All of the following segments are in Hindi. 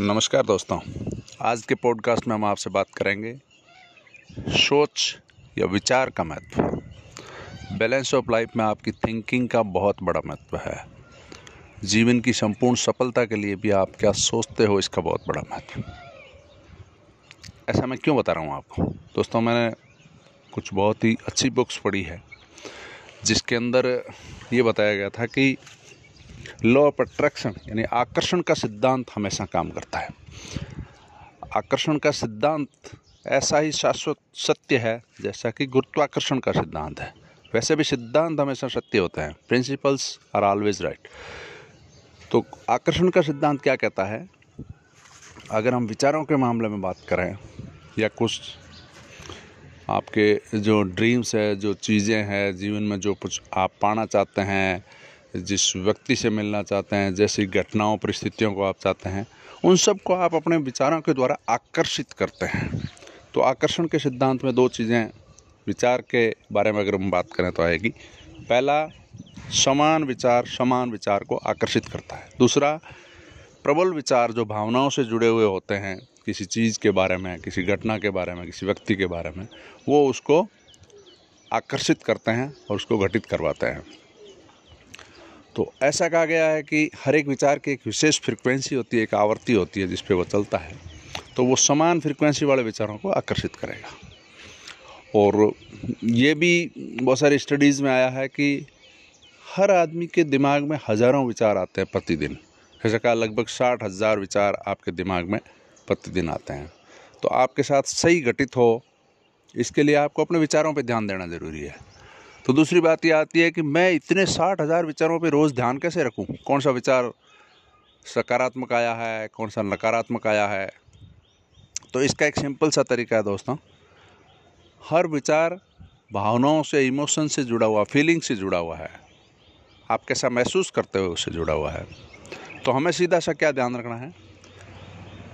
नमस्कार दोस्तों। आज के पॉडकास्ट में हम आपसे बात करेंगे सोच या विचार का महत्व। बैलेंस ऑफ़ लाइफ में आपकी थिंकिंग का बहुत बड़ा महत्व है। जीवन की संपूर्ण सफलता के लिए भी आप क्या सोचते हो इसका बहुत बड़ा महत्व। ऐसा मैं क्यों बता रहा हूँ आपको? दोस्तों, मैंने कुछ बहुत ही अच्छी बुक्स पढ़ी है, जिसके अंदर ये बताया गया था कि लॉ ऑफ़ अट्रैक्शन यानी आकर्षण का सिद्धांत हमेशा काम करता है। आकर्षण का सिद्धांत ऐसा ही शाश्वत सत्य है, जैसा कि गुरुत्वाकर्षण का सिद्धांत है। वैसे भी सिद्धांत हमेशा सत्य होते हैं। प्रिंसिपल्स आर ऑलवेज राइट तो आकर्षण का सिद्धांत क्या कहता है? अगर हम विचारों के मामले में बात करें, या कुछ आपके जो ड्रीम्स है, जो चीज़ें हैं, जीवन में जो कुछ आप पाना चाहते हैं जिस व्यक्ति से मिलना चाहते हैं, जैसी घटनाओं, परिस्थितियों को आप चाहते हैं, उन सबको आप अपने विचारों के द्वारा आकर्षित करते हैं। तो आकर्षण के सिद्धांत में दो चीज़ें विचार के बारे में अगर हम बात करें तो आएगी। पहला, समान विचार समान विचार को आकर्षित करता है। दूसरा, प्रबल विचार जो भावनाओं से जुड़े हुए होते हैं, किसी चीज़ के बारे में, किसी घटना के बारे में, किसी व्यक्ति के बारे में, वो उसको आकर्षित करते हैं और उसको घटित करवाते हैं। तो ऐसा कहा गया है कि हर एक विचार की एक विशेष फ्रिक्वेंसी होती है, एक आवृत्ति होती है जिस पे वो चलता है। तो वो समान फ्रिक्वेंसी वाले विचारों को आकर्षित करेगा। और ये भी बहुत सारी स्टडीज़ में आया है कि हर आदमी के दिमाग में हज़ारों विचार आते हैं प्रतिदिन। ऐसा कहा, लगभग साठ हज़ार विचार आपके दिमाग में प्रतिदिन आते हैं। तो आपके साथ सही घटित हो, इसके लिए आपको अपने विचारों पर ध्यान देना ज़रूरी है। तो दूसरी बात यह आती है कि मैं इतने साठ हज़ार विचारों पर रोज़ ध्यान कैसे रखूँ? कौन सा विचार सकारात्मक आया है, कौन सा नकारात्मक आया है? तो इसका एक सिंपल सा तरीका है दोस्तों। हर विचार भावनाओं से, इमोशन से जुड़ा हुआ, फीलिंग से जुड़ा हुआ है। आप कैसा महसूस करते हो उससे जुड़ा हुआ है। तो हमें सीधा सा क्या ध्यान रखना है?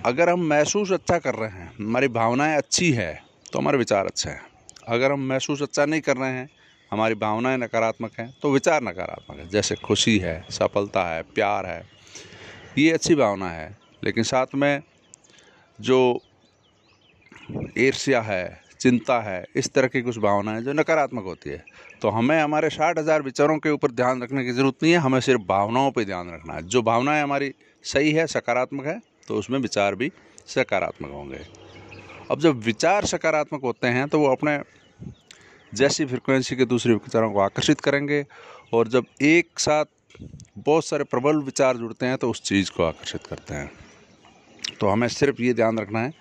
अगर हम महसूस अच्छा कर रहे हैं, हमारी भावनाएँ अच्छी है तो हमारे विचार अच्छे हैं। अगर हम महसूस अच्छा नहीं कर रहे हैं हमारी भावनाएँ नकारात्मक हैं तो विचार नकारात्मक है। जैसे खुशी है, सफलता है, प्यार है, ये अच्छी भावना है। लेकिन साथ में जो ईर्ष्या है, चिंता है, इस तरह की कुछ भावनाएँ जो नकारात्मक होती है। तो हमें हमारे साठ हज़ार विचारों के ऊपर ध्यान रखने की ज़रूरत नहीं है, हमें सिर्फ़ भावनाओं पर ध्यान रखना है। जो भावनाएँ हमारी सही है, सकारात्मक है तो उसमें विचार भी सकारात्मक होंगे। अब जब विचार सकारात्मक होते हैं तो वो अपने जैसी फ्रिक्वेंसी के दूसरे विचारों को आकर्षित करेंगे और जब एक साथ बहुत सारे प्रबल विचार जुड़ते हैं तो उस चीज़ को आकर्षित करते हैं। तो हमें सिर्फ़ ये ध्यान रखना है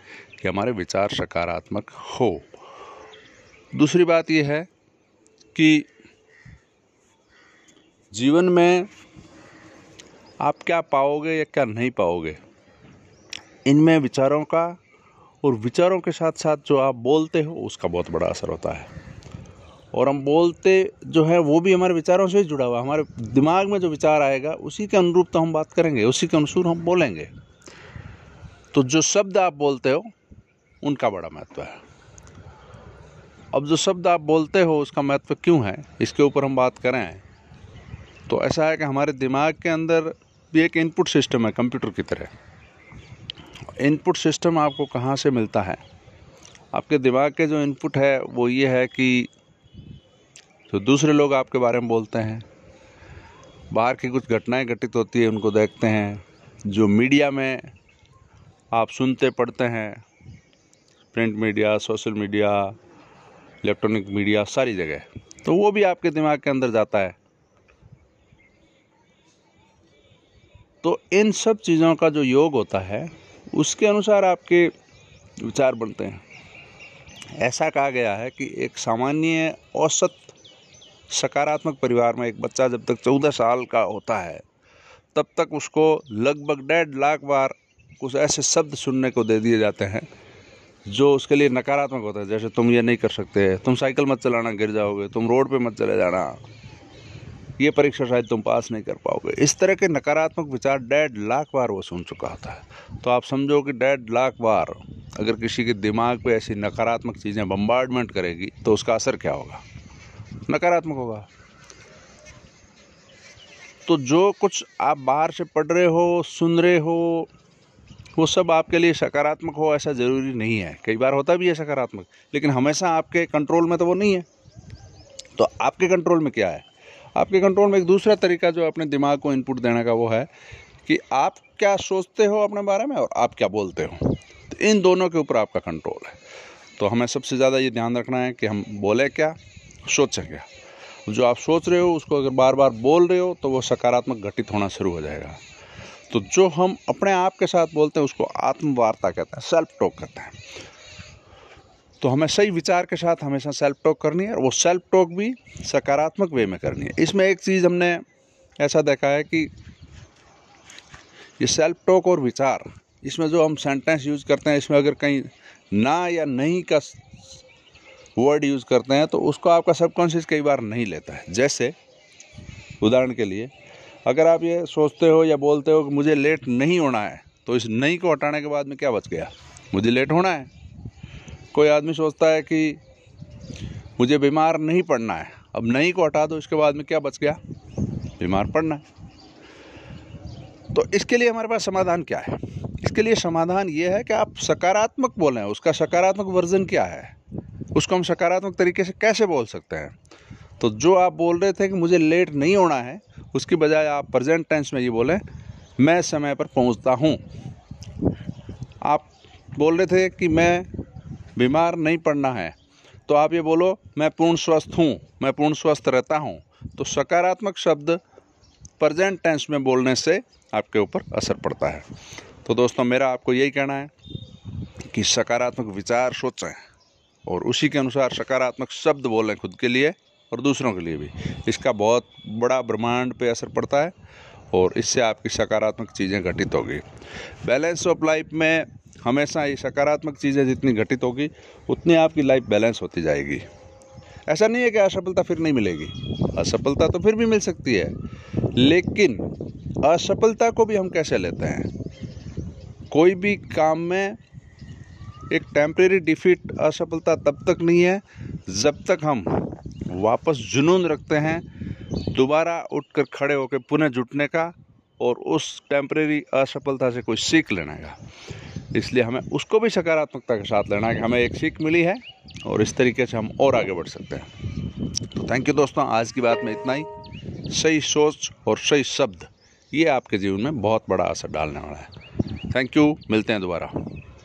कि हमारे विचार सकारात्मक हो। दूसरी बात यह है कि जीवन में आप क्या पाओगे या क्या नहीं पाओगे? इनमें विचारों का और विचारों के साथ साथ जो आप बोलते हो, उसका बहुत बड़ा असर होता है। और हम बोलते जो है वो भी हमारे विचारों से जुड़ा हुआ हमारे दिमाग में जो विचार आएगा, उसी के अनुरूप तो हम बात करेंगे, उसी के अनुसार हम बोलेंगे। तो जो शब्द आप बोलते हो, उनका बड़ा महत्व है। अब जो शब्द आप बोलते हो, उसका महत्व क्यों है? इसके ऊपर हम बात करें। तो ऐसा है कि हमारे दिमाग के अंदर भी एक इनपुट सिस्टम है कंप्यूटर की तरह। इनपुट सिस्टम आपको कहाँ से मिलता है? आपके दिमाग के जो इनपुट है, वो ये है कि तो दूसरे लोग आपके बारे में बोलते हैं। बाहर की कुछ घटनाएँ घटित होती है, उनको देखते हैं। जो मीडिया में आप सुनते पढ़ते हैं, print media, social media, electronic media, सारी जगह तो वो भी आपके दिमाग के अंदर जाता है। तो इन सब चीज़ों का जो योग होता है, उसके अनुसार आपके विचार बनते हैं। ऐसा कहा गया है कि एक सामान्य औसत सकारात्मक परिवार में एक बच्चा जब तक चौदह साल का होता है, तब तक उसको लगभग डेढ़ लाख बार कुछ ऐसे शब्द सुनने को दे दिए जाते हैं, जो उसके लिए नकारात्मक होता है। जैसे, तुम ये नहीं कर सकते, तुम साइकिल मत चलाना, गिर जाओगे, तुम रोड पे मत चले जाना, ये परीक्षा शायद तुम पास नहीं कर पाओगे। इस तरह के नकारात्मक विचार डेढ़ लाख बार वो सुन चुका होता है। तो आप समझो कि डेढ़ लाख बार अगर किसी के दिमाग पे ऐसी नकारात्मक चीज़ें बम्बार्डमेंट करेगी तो उसका असर क्या होगा? नकारात्मक होगा। तो जो कुछ आप बाहर से पढ़ रहे हो, सुन रहे हो, वो सब आपके लिए सकारात्मक हो, ऐसा ज़रूरी नहीं है। कई बार होता भी है सकारात्मक, लेकिन हमेशा आपके कंट्रोल में तो वो नहीं है। तो आपके कंट्रोल में क्या है? आपके कंट्रोल में एक दूसरा तरीका जो अपने दिमाग को इनपुट देने का वो है कि आप क्या सोचते हो अपने बारे में और आप क्या बोलते हो। तो इन दोनों के ऊपर आपका कंट्रोल है। तो हमें सबसे ज़्यादा ये ध्यान रखना है कि हम बोले क्या सोचें क्या जो आप सोच रहे हो, उसको अगर बार बार बोल रहे हो तो वो सकारात्मक घटित होना शुरू हो जाएगा। तो जो हम अपने आप के साथ बोलते हैं, उसको आत्मवार्ता कहते हैं सेल्फ टॉक कहते हैं। तो हमें सही विचार के साथ हमेशा सेल्फ टॉक करनी है, और वो सेल्फ टॉक भी सकारात्मक वे में करनी है। इसमें एक चीज़ हमने ऐसा देखा है कि ये सेल्फ टॉक और विचार, इसमें जो हम सेंटेंस यूज़ करते हैं, इसमें अगर कहीं ना या नहीं का वर्ड यूज़ करते हैं तो उसको आपका सबकॉन्शियस कई बार नहीं लेता है। जैसे, उदाहरण के लिए, अगर आप ये सोचते हो या बोलते हो कि मुझे लेट नहीं होना है तो इस नहीं को हटाने के बाद में क्या बच गया? मुझे लेट होना है। कोई आदमी सोचता है कि मुझे बीमार नहीं पड़ना है, अब नहीं को हटा दो, इसके बाद में क्या बच गया? बीमार पड़ना है। तो इसके लिए हमारे पास समाधान क्या है? इसके लिए समाधान ये है कि आप सकारात्मक बोलें, उसका सकारात्मक वर्जन क्या है? उसको हम सकारात्मक तरीके से कैसे बोल सकते हैं? तो जो आप बोल रहे थे कि मुझे लेट नहीं होना है, उसकी बजाय आप प्रेजेंट टेंस में ये बोलें, मैं समय पर पहुँचता हूँ। आप बोल रहे थे कि मैं बीमार नहीं पड़ना है तो आप ये बोलो, मैं पूर्ण स्वस्थ हूँ, मैं पूर्ण स्वस्थ रहता हूँ। तो सकारात्मक शब्द प्रजेंट टेंस में बोलने से आपके ऊपर असर पड़ता है। तो दोस्तों, मेरा आपको यही कहना है कि सकारात्मक विचार सोचें। और उसी के अनुसार सकारात्मक शब्द बोलें खुद के लिए और दूसरों के लिए भी। इसका बहुत बड़ा ब्रह्मांड पे असर पड़ता है और इससे आपकी सकारात्मक चीज़ें घटित होगी। बैलेंस ऑफ़ लाइफ में हमेशा ये सकारात्मक चीज़ें जितनी घटित होगी, उतनी आपकी लाइफ बैलेंस होती जाएगी। ऐसा नहीं है कि असफलता फिर नहीं मिलेगी। असफलता तो फिर भी मिल सकती है, लेकिन असफलता को भी हम कैसे लेते हैं? कोई भी काम में एक टेम्परेरी डिफीट असफलता तब तक नहीं है जब तक हम वापस जुनून रखते हैं, दोबारा उठकर खड़े होकर पुनः जुटने का और उस टेम्परेरी असफलता से कोई सीख लेने का। इसलिए हमें उसको भी सकारात्मकता के साथ लेना है कि हमें एक सीख मिली है और इस तरीके से हम और आगे बढ़ सकते हैं। तो थैंक यू दोस्तों, आज की बात में इतना ही। सही सोच और सही शब्द, ये आपके जीवन में बहुत बड़ा असर डालने वाला है। थैंक यू मिलते हैं दोबारा।